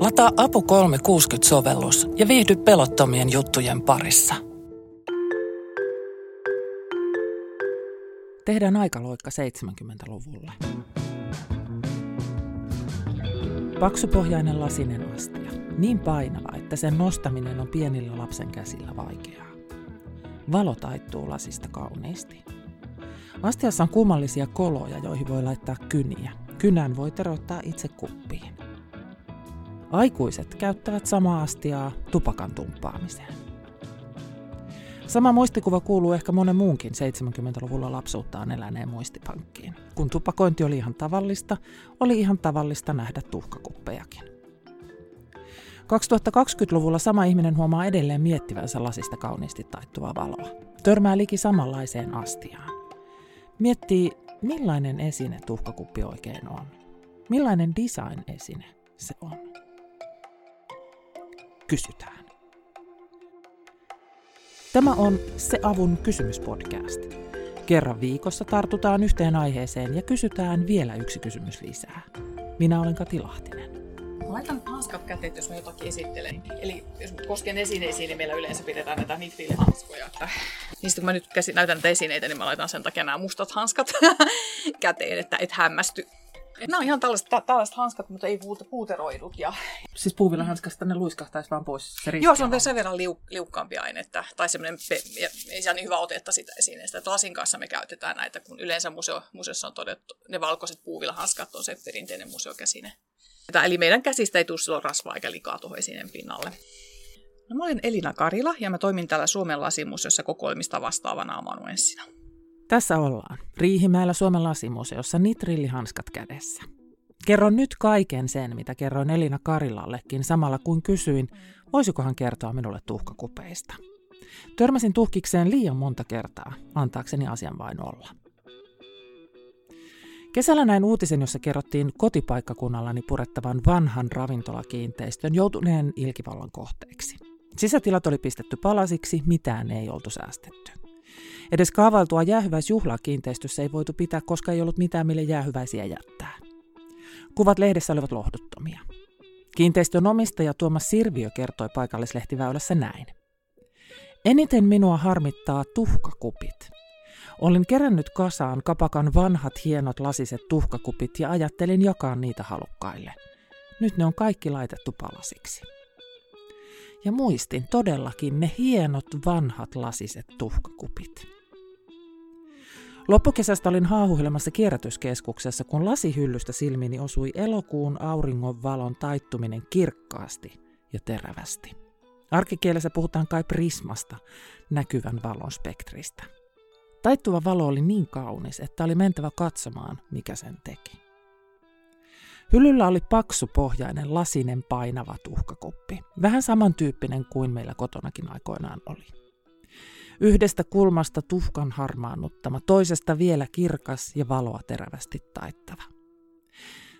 Lataa Apu 360-sovellus ja viihdy pelottomien juttujen parissa. Tehdään aikaloikka 70-luvulle. Paksupohjainen lasinen astia. Niin painava, että sen nostaminen on pienillä lapsen käsillä vaikeaa. Valo taittuu lasista kauniisti. Astiassa on kummallisia koloja, joihin voi laittaa kyniä. Kynän voi terottaa itse kuppiin. Aikuiset käyttävät samaa astiaa tupakan tumppaamiseen. Sama muistikuva kuuluu ehkä monen muunkin 70-luvulla lapsuuttaan eläneen muistipankkiin. Kun tupakointi oli ihan tavallista, oli ihan tavallista nähdä tuhkakuppejakin. 2020-luvulla sama ihminen huomaa edelleen miettivänsä lasista kauniisti taittuvaa valoa. Törmää liki samanlaiseen astiaan. Miettii, millainen esine tuhkakuppi oikein on. Millainen design-esine se on. Kysytään. Tämä on Se avun kysymyspodcast. Kerran viikossa tartutaan yhteen aiheeseen ja kysytään vielä yksi kysymys lisää. Minä olen Kati Lahtinen. Laitan hanskat käteen, jos mä jotakin esittelen. Eli jos koskien esineisiin, niin meillä yleensä pidetään näitä nittiilihanskoja. Että niistä kun mä nyt näytän näitä esineitä, niin mä laitan sen takia nämä mustat hanskat käteen, että et hämmästy. Nämä on ihan tällaiset, tällaiset hanskat, mutta ei puuteroidut. Ja... Siis puuvillahanskasta ne luiskahtaisi vaan pois se Joo, se on sen verran liu, liukkaampi aine, että, tai semmoinen, ei saa niin hyvä otetta sitä esineestä. Että lasin kanssa me käytetään näitä, kun yleensä museo, museossa on todettu, ne valkoiset puuvillahanskat on se perinteinen museokäsine. Eli meidän käsistä ei tule silloin rasvaa eikä likaa tuohon esineen pinnalle. No, mä olen Elina Karila ja mä toimin täällä Suomen lasimuseossa kokoelmista vastaavana amanuenssina. Tässä ollaan, Riihimäellä Suomen lasimuseossa nitrillihanskat kädessä. Kerron nyt kaiken sen, mitä kerroin Elina Karilallekin samalla kun kysyin, voisiko hän kertoa minulle tuhkakupeista. Törmäsin tuhkikseen liian monta kertaa, antaakseni asian vain olla. Kesällä näin uutisen, jossa kerrottiin kotipaikkakunnallani purettavan vanhan ravintolakiinteistön joutuneen ilkivallan kohteeksi. Sisätilat oli pistetty palasiksi, mitään ei oltu säästetty. Edes kaavailtua jäähyväisjuhlaa kiinteistössä ei voitu pitää, koska ei ollut mitään, mille jäähyväisiä jättää. Kuvat lehdessä olivat lohduttomia. Kiinteistön omistaja Tuomas Sirviö kertoi paikallislehtiväylässä näin. Eniten minua harmittaa tuhkakupit. Olin kerännyt kasaan kapakan vanhat hienot lasiset tuhkakupit ja ajattelin jakaa niitä halukkaille. Nyt ne on kaikki laitettu palasiksi. Ja muistin todellakin ne hienot vanhat lasiset tuhkakupit. Loppukesästä olin haahuilemassa kierrätyskeskuksessa, kun lasihyllystä silmiini osui elokuun auringon valon taittuminen kirkkaasti ja terävästi. Arkikielessä puhutaan kai prismasta, näkyvän valon spektristä. Taittuva valo oli niin kaunis, että oli mentävä katsomaan, mikä sen teki. Hyllyllä oli paksupohjainen lasinen painava tuhkakuppi, vähän samantyyppinen kuin meillä kotonakin aikoinaan oli. Yhdestä kulmasta tuhkan harmaannuttama, toisesta vielä kirkas ja valoa terävästi taittava.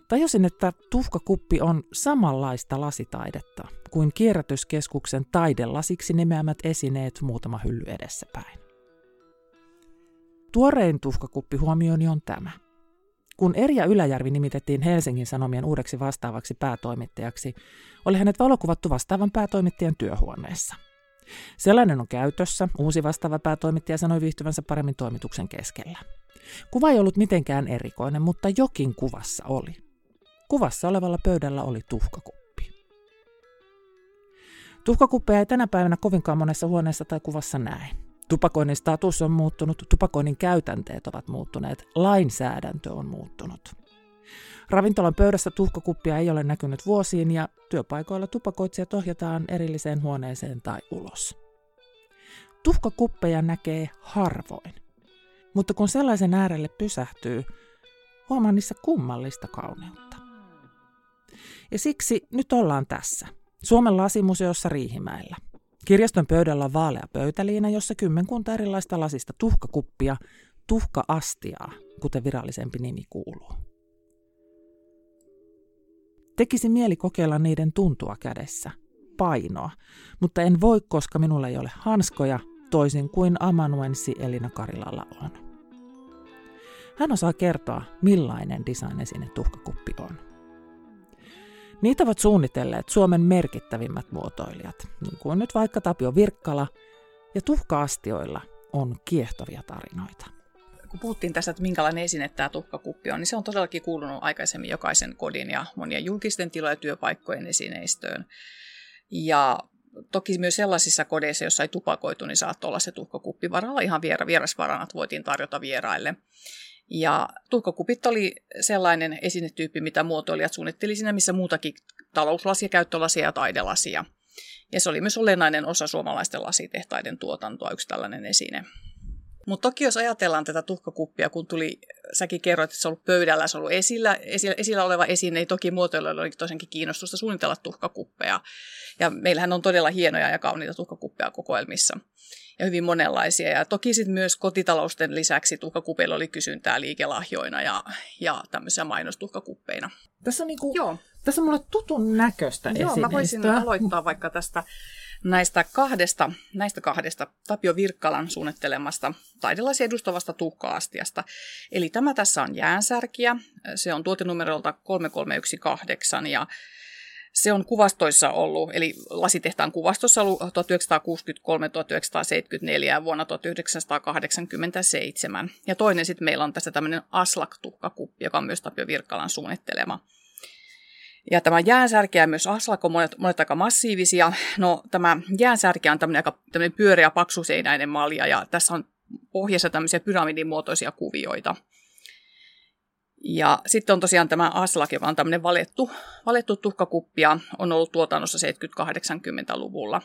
Tajusin, että tuhkakuppi on samanlaista lasitaidetta kuin kierrätyskeskuksen taidelasiksi nimeämät esineet muutama hylly edessäpäin. Tuorein tuhkakuppi huomioni on tämä. Kun Erja Yläjärvi nimitettiin Helsingin Sanomien uudeksi vastaavaksi päätoimittajaksi, oli hänet valokuvattu vastaavan päätoimittajan työhuoneessa. Sellainen on käytössä, uusi vastaava päätoimittaja sanoi viihtyvänsä paremmin toimituksen keskellä. Kuva ei ollut mitenkään erikoinen, mutta jokin kuvassa oli. Kuvassa olevalla pöydällä oli tuhkakuppi. Tuhkakuppeja ei tänä päivänä kovinkaan monessa huoneessa tai kuvassa näe. Tupakoinnin status on muuttunut, tupakoinnin käytänteet ovat muuttuneet, lainsäädäntö on muuttunut. Ravintolan pöydässä tuhkakuppia ei ole näkynyt vuosiin ja työpaikoilla tupakoitsijat ohjataan erilliseen huoneeseen tai ulos. Tuhkakuppeja näkee harvoin, mutta kun sellaisen äärelle pysähtyy, huomaa niissä kummallista kauneutta. Ja siksi nyt ollaan tässä, Suomen lasimuseossa Riihimäellä – Kirjaston pöydällä on vaalea pöytäliina, jossa kymmenkunta erilaista lasista tuhkakuppia, tuhkaastiaa, kuten virallisempi nimi kuuluu. Tekisi mieli kokeilla niiden tuntua kädessä, painoa, mutta en voi, koska minulla ei ole hanskoja, toisin kuin amanuenssi Elina Karilalla on. Hän osaa kertoa, millainen design-esine tuhkakuppi on. Niitä ovat suunnitelleet Suomen merkittävimmät muotoilijat, niin kuin nyt vaikka Tapio Virkkala, ja tuhkaastioilla on kiehtovia tarinoita. Kun puhuttiin tästä, että minkälainen esine tämä tuhkakuppi on, niin se on todellakin kuulunut aikaisemmin jokaisen kodin ja monien julkisten tilojen työpaikkojen esineistöön. Ja toki myös sellaisissa kodeissa, joissa ei tupakoitu, niin saattoi olla se tuhkakuppi varalla ihan vierasvaranat voitiin tarjota vieraille. Ja tuhkakupit oli sellainen esinetyyppi, mitä muotoilijat suunnitteli siinä, missä muutakin talouslasia, käyttölasia ja taidelasia. Ja se oli myös olennainen osa suomalaisten lasitehtaiden tuotantoa, yksi tällainen esine. Mutta toki jos ajatellaan tätä tuhkakuppia, kun tuli, säkin kerroit, että se on ollut pöydällä, se on ollut esillä, esillä, esillä oleva esine, niin toki muotoilijoilla oli tosiaankin kiinnostusta suunnitella tuhkakuppeja. Ja meillähän on todella hienoja ja kauniita tuhkakuppeja kokoelmissa ja hyvin monenlaisia. Ja toki sitten myös kotitalousten lisäksi tuhkakupeilla oli kysyntää liikelahjoina ja, ja tämmöisiä mainostuhkakuppeina. Tässä on, niinku, Joo. tässä on mulle tutun näköistä Joo, mä voisin aloittaa vaikka tästä näistä kahdesta, näistä kahdesta Tapio Virkkalan suunnittelemasta taidelaisia edustavasta tuhka-astiasta. Eli tämä tässä on jäänsärkiä, se on tuotenumerolta 3318 ja se on kuvastoissa ollut, eli lasitehtaan kuvastossa ollut 1963-1974 ja vuonna 1987. Ja toinen sitten meillä on tässä tämmöinen Aslak-tuhkakuppi, joka on myös Tapio Virkkalan suunnittelema. Ja tämä jäänsärkeä myös Aslak on monet, monet aika massiivisia. No tämä jäänsärkeä on tämmöinen aika tämmöinen pyöreä paksuseinäinen malja ja tässä on pohjassa tämmöisiä pyramidimuotoisia kuvioita. Ja sitten on tosiaan tämä Aslak, joka on tämmöinen valettu, valettu tuhkakuppi ja on ollut tuotannossa 70-80-luvulla.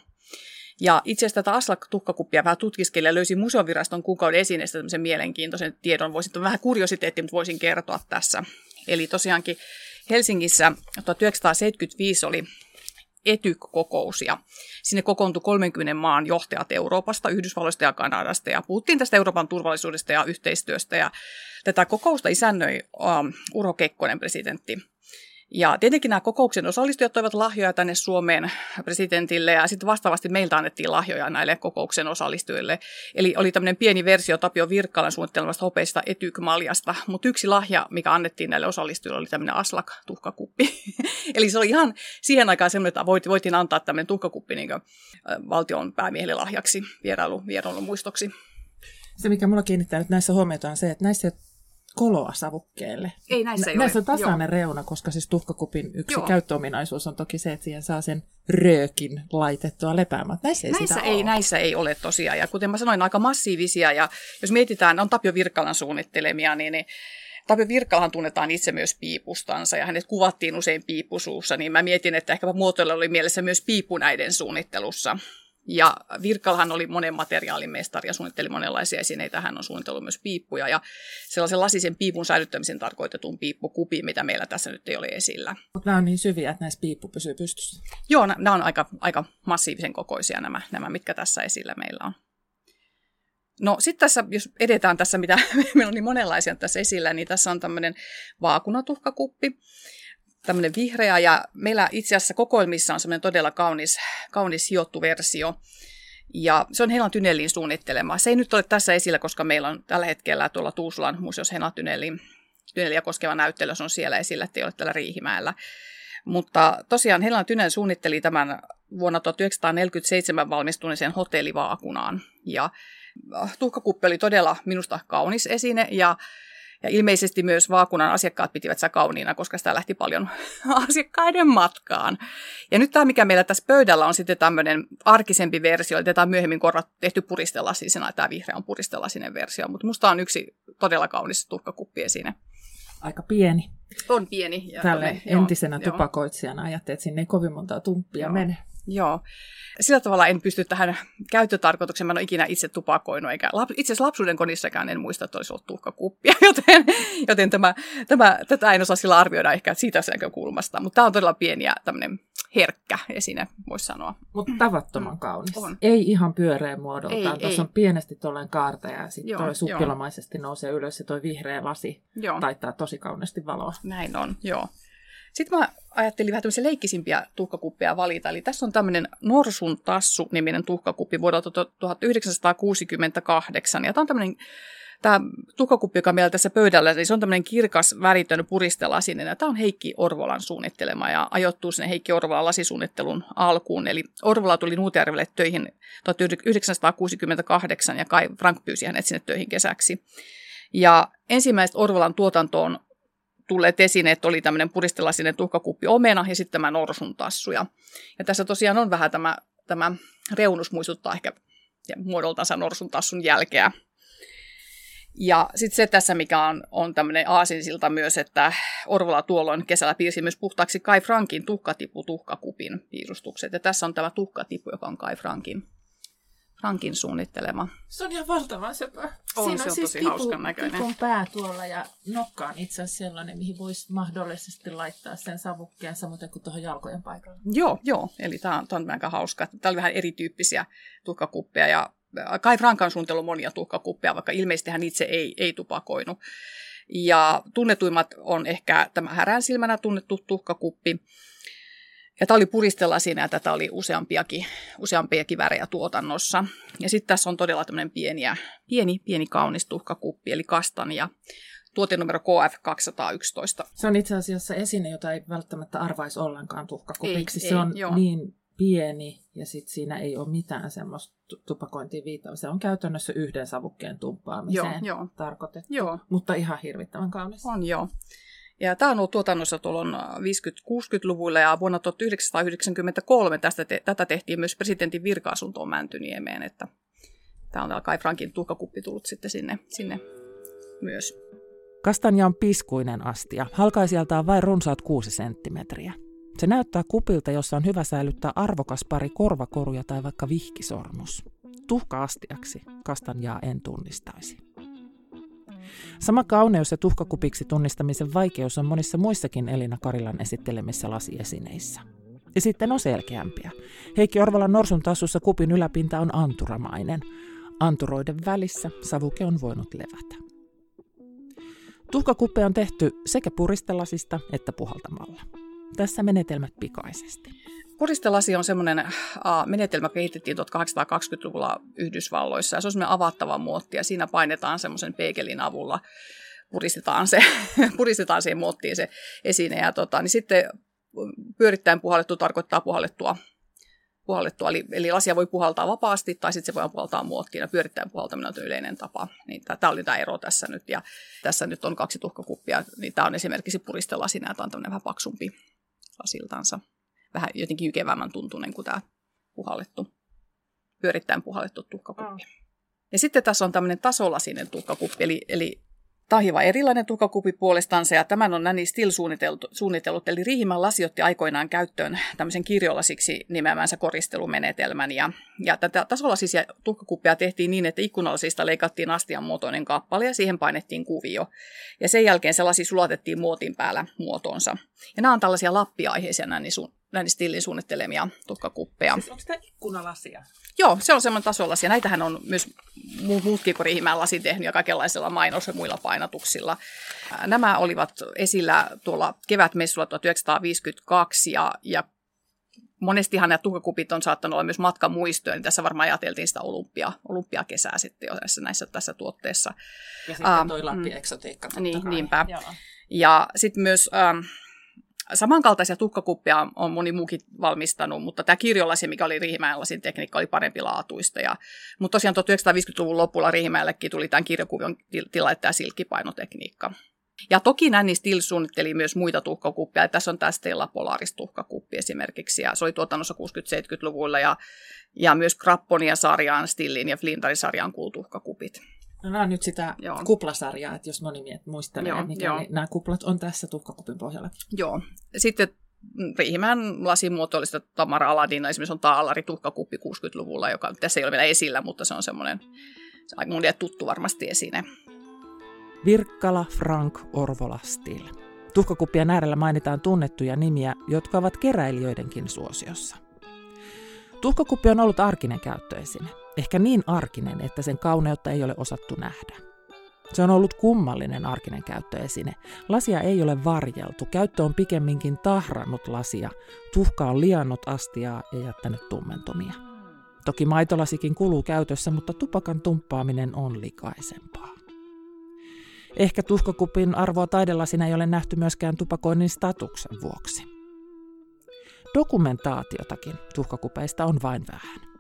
Ja itse asiassa tätä Aslak-tuhkakuppia vähän tutkiskelin ja löysin museoviraston kuukauden esineestä tämmöisen mielenkiintoisen tiedon. Voisin vähän kuriositeetti, mutta voisin kertoa tässä. Eli tosiaankin Helsingissä 1975 oli ETYK-kokous ja sinne kokoontui 30 maan johtajat Euroopasta, Yhdysvalloista ja Kanadasta ja puhuttiin tästä Euroopan turvallisuudesta ja yhteistyöstä ja tätä kokousta isännöi um, Kekkonen presidentti. Ja tietenkin nämä kokouksen osallistujat toivat lahjoja tänne Suomeen presidentille ja sitten vastaavasti meiltä annettiin lahjoja näille kokouksen osallistujille. Eli oli tämmöinen pieni versio Tapio Virkkalan suunnittelemasta hopeista etyk-maljasta, mutta yksi lahja, mikä annettiin näille osallistujille, oli tämmöinen Aslak-tuhkakuppi. Eli se oli ihan siihen aikaan semmoinen, että voitiin antaa tämmöinen tuhkakuppi niin valtion päämiehelle lahjaksi vierailu, vierailu muistoksi. Se, mikä mulla kiinnittää nyt näissä huomiota on se, että näissä koloa savukkeelle. Ei näissä ei Näissä ole. on tasainen Joo. reuna, koska siis tuhkakupin yksi Joo. käyttöominaisuus on toki se, että siihen saa sen röökin laitettua lepäämään. Näissä ei näissä ei, ole. Näissä ei ole tosiaan. Ja kuten mä sanoin, aika massiivisia. Ja jos mietitään, on Tapio Virkkalan suunnittelemia, niin, niin Tapio Virkkalahan tunnetaan itse myös piipustansa ja hänet kuvattiin usein piipusuussa, niin mä mietin, että ehkäpä muotoilla oli mielessä myös piipu näiden suunnittelussa. Ja Virkkalhan oli monen materiaalin mestari ja suunnitteli monenlaisia esineitä. Hän on suunnitellut myös piippuja ja sellaisen lasisen piipun säilyttämisen tarkoitetun piippukupi, mitä meillä tässä nyt ei ole esillä. Mutta nämä on niin syviä, että näissä piippu pysyy pystyssä. Joo, nämä on aika, aika massiivisen kokoisia nämä, nämä, mitkä tässä esillä meillä on. No sitten tässä, jos edetään tässä, mitä meillä on niin monenlaisia tässä esillä, niin tässä on tämmöinen vaakunatuhkakuppi tämmöinen vihreä ja meillä itse asiassa kokoelmissa on semmoinen todella kaunis, kaunis hiottu versio. Ja se on Helan Tynellin suunnittelema. Se ei nyt ole tässä esillä, koska meillä on tällä hetkellä tuolla Tuusulan museossa Helan Tynellin, Tyneliä koskeva näyttely, se on siellä esillä, ettei ole täällä Riihimäellä. Mutta tosiaan Helan Tynell suunnitteli tämän vuonna 1947 valmistuneeseen hotellivaakunaan. Ja tuhkakuppi oli todella minusta kaunis esine ja ja ilmeisesti myös vaakunan asiakkaat pitivät sitä kauniina, koska sitä lähti paljon asiakkaiden matkaan. Ja nyt tämä, mikä meillä tässä pöydällä on sitten tämmöinen arkisempi versio, eli tätä on myöhemmin korvat, tehty puristelasisena, tämä vihreä on puristelasinen versio, mutta musta on yksi todella kaunis tuhkakuppi esine. Aika pieni. On pieni. Ja Tälle me, entisenä joo, tupakoitsijana ajattelin, että sinne ei kovin monta tumppia joo. mene. Joo. Sillä tavalla en pysty tähän käyttötarkoitukseen. Mä en ole ikinä itse tupakoinut, eikä itse asiassa lapsuuden kodissakaan en muista, että olisi ollut tuhkakuppia, joten, joten tämä, tämä, tätä en osaa sillä arvioida ehkä siitä näkökulmasta. Mutta tämä on todella pieni ja tämmöinen herkkä esine, voisi sanoa. Mutta tavattoman kaunis. On. Ei ihan pyöreä muodoltaan. Tuossa on pienesti tuollainen kaarta ja sitten toi suppilomaisesti nousee ylös ja toi vihreä lasi joo. taittaa tosi kauniisti valoa. Näin on, joo. Sitten mä ajattelin vähän tämmöisiä leikkisimpiä tuhkakuppeja valita. Eli tässä on tämmöinen Norsun tassu-niminen tuhkakuppi vuodelta 1968. Ja tämä on tämmöinen tämä tuhkakuppi, joka meillä tässä pöydällä, niin se on tämmöinen kirkas, väritön puristelasinen. Tämä on Heikki Orvolan suunnittelema ja ajoittuu sinne Heikki Orvolan lasisuunnittelun alkuun. Eli Orvola tuli Nuutjärvelle töihin 1968 ja Kai Frank pyysi hänet sinne töihin kesäksi. Ja ensimmäiset Orvolan tuotantoon tulleet esineet oli tämmöinen puristelasinen tuhkakuppi omena ja sitten tämä norsun tassu. Ja, tässä tosiaan on vähän tämä, tämä reunus muistuttaa ehkä muodoltansa norsun tassun jälkeä. Ja sitten se tässä, mikä on, on tämmöinen aasinsilta myös, että Orvola tuolloin kesällä piirsi myös puhtaaksi Kai Frankin tuhkatipu tuhkakupin piirustukset. Ja tässä on tämä tuhkatipu, joka on Kai Frankin Frankin suunnittelema. Se on ihan valtavan sepä. On, Siinä se on siis tosi hauskan näköinen. Tipun pää tuolla ja nokka on itse asiassa sellainen, mihin voisi mahdollisesti laittaa sen savukkeen samoin kuin tuohon jalkojen paikalle. Joo, joo. Eli tämä on, on aika hauska. Tämä oli vähän erityyppisiä tuhkakuppeja ja Kai Frankan suunnittelu monia tuhkakuppeja, vaikka ilmeisesti hän itse ei, ei tupakoinut. Ja tunnetuimmat on ehkä tämä härän silmänä tunnettu tuhkakuppi, ja tämä oli puristella siinä ja tätä oli useampiakin, useampiakin värejä tuotannossa. Ja sitten tässä on todella tämmöinen pieniä, pieni, pieni kaunis tuhkakuppi, eli kastania. Tuotenumero KF211. Se on itse asiassa esine, jota ei välttämättä arvaisi ollenkaan tuhkakupiksi. Ei, se ei, on joo. niin pieni ja sitten siinä ei ole mitään semmoista tupakointiin viittaavaa. Se on käytännössä yhden savukkeen tumppaamiseen joo, joo. tarkoitettu, joo. mutta ihan hirvittävän kaunis. On joo. Ja tämä on ollut tuotannossa tuolloin 50-60-luvulla ja vuonna 1993 tästä te, tätä tehtiin myös presidentin virka-asuntoon Mäntyniemeen, että tämä on Kai Frankin tuhkakuppi tullut sitten sinne, sinne myös. Kastanja on piskuinen astia. Halkaisijalta on vain runsaat 6 senttimetriä. Se näyttää kupilta, jossa on hyvä säilyttää arvokas pari korvakoruja tai vaikka vihkisormus. Tuhka-astiaksi kastanjaa en tunnistaisi. Sama kauneus ja tuhkakupiksi tunnistamisen vaikeus on monissa muissakin Elina Karilan esittelemissä lasiesineissä. Ja sitten on selkeämpiä. Heikki Orvalan norsun tassussa kupin yläpinta on anturamainen. Anturoiden välissä savuke on voinut levätä. Tuhkakuppe on tehty sekä puristelasista että puhaltamalla. Tässä menetelmät pikaisesti. Puristelasi on semmoinen äh, menetelmä, kehitettiin 1820-luvulla Yhdysvalloissa. Ja se on semmoinen avattava muotti ja siinä painetaan semmoisen peekelin avulla puristetaan se, puristetaan siihen muottiin se esine ja tota, niin sitten pyörittäen puhallettu tarkoittaa puhallettua, puhallettua. Eli, eli lasia voi puhaltaa vapaasti tai sitten se voi puhaltaa muottiin ja pyörittäen puhaltaminen on yleinen tapa. Niin tämä oli tämä ero tässä nyt ja tässä nyt on kaksi tuhkakuppia, niin tämä on esimerkiksi puristelasina ja tämä on tämmöinen vähän paksumpi lasiltansa vähän jotenkin jykevämmän tuntunen kuin tämä puhallettu, pyörittäen puhallettu tuhkakuppi. Mm. Ja sitten tässä on tämmöinen tasolasinen tuhkakuppi, eli, eli tahiva erilainen tuhkakuppi puolestaan ja tämän on Nanny Still suunnitellut, suunnitellut, eli Riihimän lasi otti aikoinaan käyttöön tämmöisen kirjolasiksi nimeämänsä koristelumenetelmän, ja, ja tätä tasolasisia tuhkakuppia tehtiin niin, että ikkunalasista leikattiin astian muotoinen kappale, ja siihen painettiin kuvio, ja sen jälkeen se lasi sulatettiin muotin päällä muotonsa. Ja nämä on tällaisia lappiaiheisia Nanny, Nanny Stillin suunnittelemia tuhkakuppeja. Siis onko tämä ikkunalasia? Joo, se on semmoinen tasolasia. Näitähän on myös muutkin kuin Riihimäen lasi tehnyt ja kaikenlaisilla mainos- ja muilla painatuksilla. Nämä olivat esillä tuolla kevätmessulla 1952 ja, ja monestihan nämä tuhkakupit on saattanut olla myös matkamuistoja, niin tässä varmaan ajateltiin sitä olympia, olympiakesää sitten jo tässä, näissä, tässä tuotteessa. Ja sitten toi Lappi mm, eksotiikka. Niin, niinpä. Joo. Ja sitten myös... Ähm, Samankaltaisia tuhkakuppia on moni muukin valmistanut, mutta tämä kirjolasi, mikä oli Riihimäen tekniikka, oli parempi laatuista. Ja, mutta tosiaan 1950-luvun lopulla Riihimäellekin tuli tämän kirjakuvion tila tämä silkkipainotekniikka. Ja toki Nanny Still suunnitteli myös muita tuhkakuppeja. Tässä on tämä Stella Polaris tuhkakuppi esimerkiksi, ja se oli tuotannossa 60-70-luvulla, ja, ja myös Krapponia sarjaan, Stillin ja Flindarin sarjaan kuuluu tuhkakupit. No nämä on nyt sitä joo. kuplasarjaa, että jos moni miet muistelee, joo, mikä joo. Niin nämä kuplat on tässä tuhkakupin pohjalla. Joo. Sitten Riihimäen lasimuotoillista Tamara Aladin esimerkiksi on taalari tuhkakuppi 60-luvulla, joka tässä ei ole vielä esillä, mutta se on semmoinen se on monille tuttu varmasti esine. Virkkala Frank Orvola Still. Tuhkakuppien äärellä mainitaan tunnettuja nimiä, jotka ovat keräilijöidenkin suosiossa. Tuhkakuppi on ollut arkinen käyttöesine. Ehkä niin arkinen, että sen kauneutta ei ole osattu nähdä. Se on ollut kummallinen arkinen käyttöesine. Lasia ei ole varjeltu. Käyttö on pikemminkin tahrannut lasia. Tuhka on liannut astiaa ja jättänyt tummentumia. Toki maitolasikin kuluu käytössä, mutta tupakan tumppaaminen on likaisempaa. Ehkä tuhkakupin arvoa taidelasina ei ole nähty myöskään tupakoinnin statuksen vuoksi. Dokumentaatiotakin tuhkakupeista on vain vähän.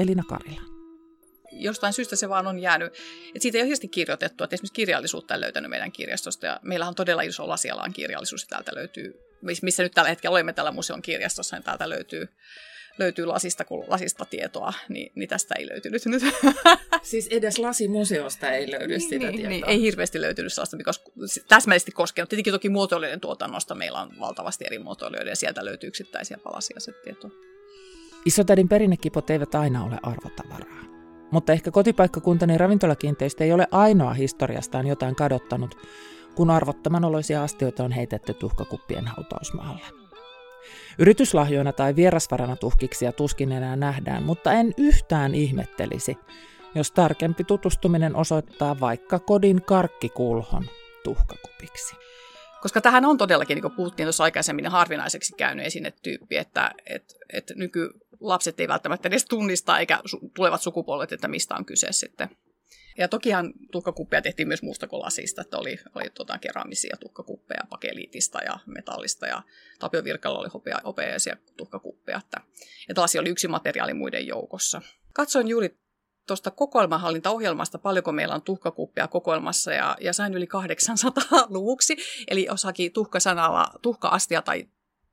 Elina Karila jostain syystä se vaan on jäänyt, että siitä ei ole kirjoitettu, että esimerkiksi kirjallisuutta on löytänyt meidän kirjastosta, ja meillä on todella iso lasialan kirjallisuus, täältä löytyy, missä nyt tällä hetkellä olemme täällä museon kirjastossa, niin täältä löytyy löytyy lasista, kun lasista tietoa, niin, niin tästä ei löytynyt nyt. Siis edes lasimuseosta ei löydy niin, sitä niin, tietoa? Niin, ei hirveästi löytynyt sellaista, mikä olisi täsmällisesti koskenut. Tietenkin toki muotoilijoiden tuotannosta meillä on valtavasti eri muotoilijoita ja sieltä löytyy yksittäisiä palasia se tieto. Isotädin perinnekipot eivät aina ole arvotavaraa. Mutta ehkä kotipaikkakuntani ravintolakiinteistö ei ole ainoa historiastaan jotain kadottanut, kun arvottoman oloisia astioita on heitetty tuhkakuppien hautausmaalle. Yrityslahjoina tai vierasvarana tuhkiksia tuskin enää nähdään, mutta en yhtään ihmettelisi, jos tarkempi tutustuminen osoittaa vaikka kodin karkkikulhon tuhkakupiksi. Koska tähän on todellakin, niin kuin puhuttiin tuossa aikaisemmin, harvinaiseksi käynyt esinetyyppi, että, että, että nykylapset ei välttämättä edes tunnista eikä tulevat sukupolvet, että mistä on kyse sitten. Ja tokihan tuhkakuppia tehtiin myös muusta kuin lasista, että oli, oli tuota, keramisia tuhkakuppeja pakeliitista ja metallista ja Tapio Virkalla oli hopea, hopeaisia tuhkakuppeja, että, että lasi oli yksi materiaali muiden joukossa. Katsoin juuri tuosta kokoelmahallintaohjelmasta, paljonko meillä on tuhkakuppia kokoelmassa ja, ja sain yli 800 luvuksi. Eli osakin tuhkasanalla, tuhka-astia tai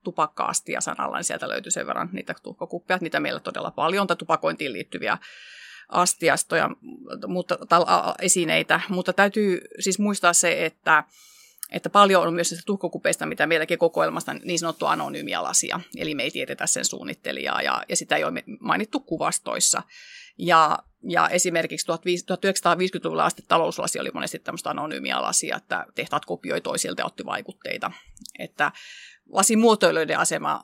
tupakka-astia sanalla, niin sieltä löytyy sen verran niitä tuhkakuppia, niitä meillä todella paljon, tai tupakointiin liittyviä astiastoja, mutta, tai esineitä, mutta täytyy siis muistaa se, että että paljon on myös tuhkokupeista, mitä meilläkin kokoelmasta niin sanottu anonyymiä lasia, eli me ei tiedetä sen suunnittelijaa ja, ja sitä ei ole mainittu kuvastoissa. Ja, ja esimerkiksi 1950-luvulla asti talouslasi oli monesti tämmöistä anonyymiä lasia, että tehtaat kopioi toisilta ja otti vaikutteita. Että lasimuotoilijoiden asema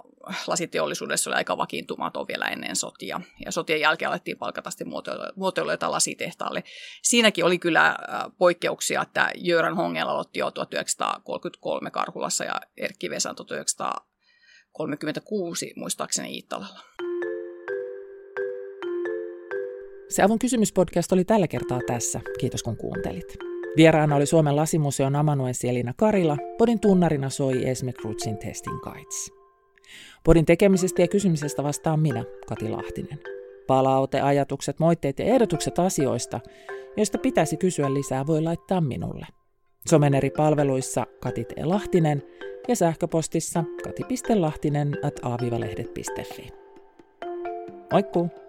lasiteollisuudessa oli aika vakiintumaton vielä ennen sotia. Ja sotien jälkeen alettiin palkata muotoilijoita lasitehtaalle. Siinäkin oli kyllä äh, poikkeuksia, että Jöran Hongel aloitti jo 1933 Karhulassa ja Erkki Vesan 1936 muistaakseni Iittalalla. Se Avun kysymyspodcast oli tällä kertaa tässä. Kiitos kun kuuntelit. Vieraana oli Suomen lasimuseon amanuensi Elina Karila, podin tunnarina soi Esme Krutsin Testing Guides. Podin tekemisestä ja kysymisestä vastaan minä, Kati Lahtinen. Palaute, ajatukset, moitteet ja ehdotukset asioista, joista pitäisi kysyä lisää, voi laittaa minulle. Somen eri palveluissa Kati T. Lahtinen ja sähköpostissa kati.lahtinen at aavivalehdet.fi. Moikkuu!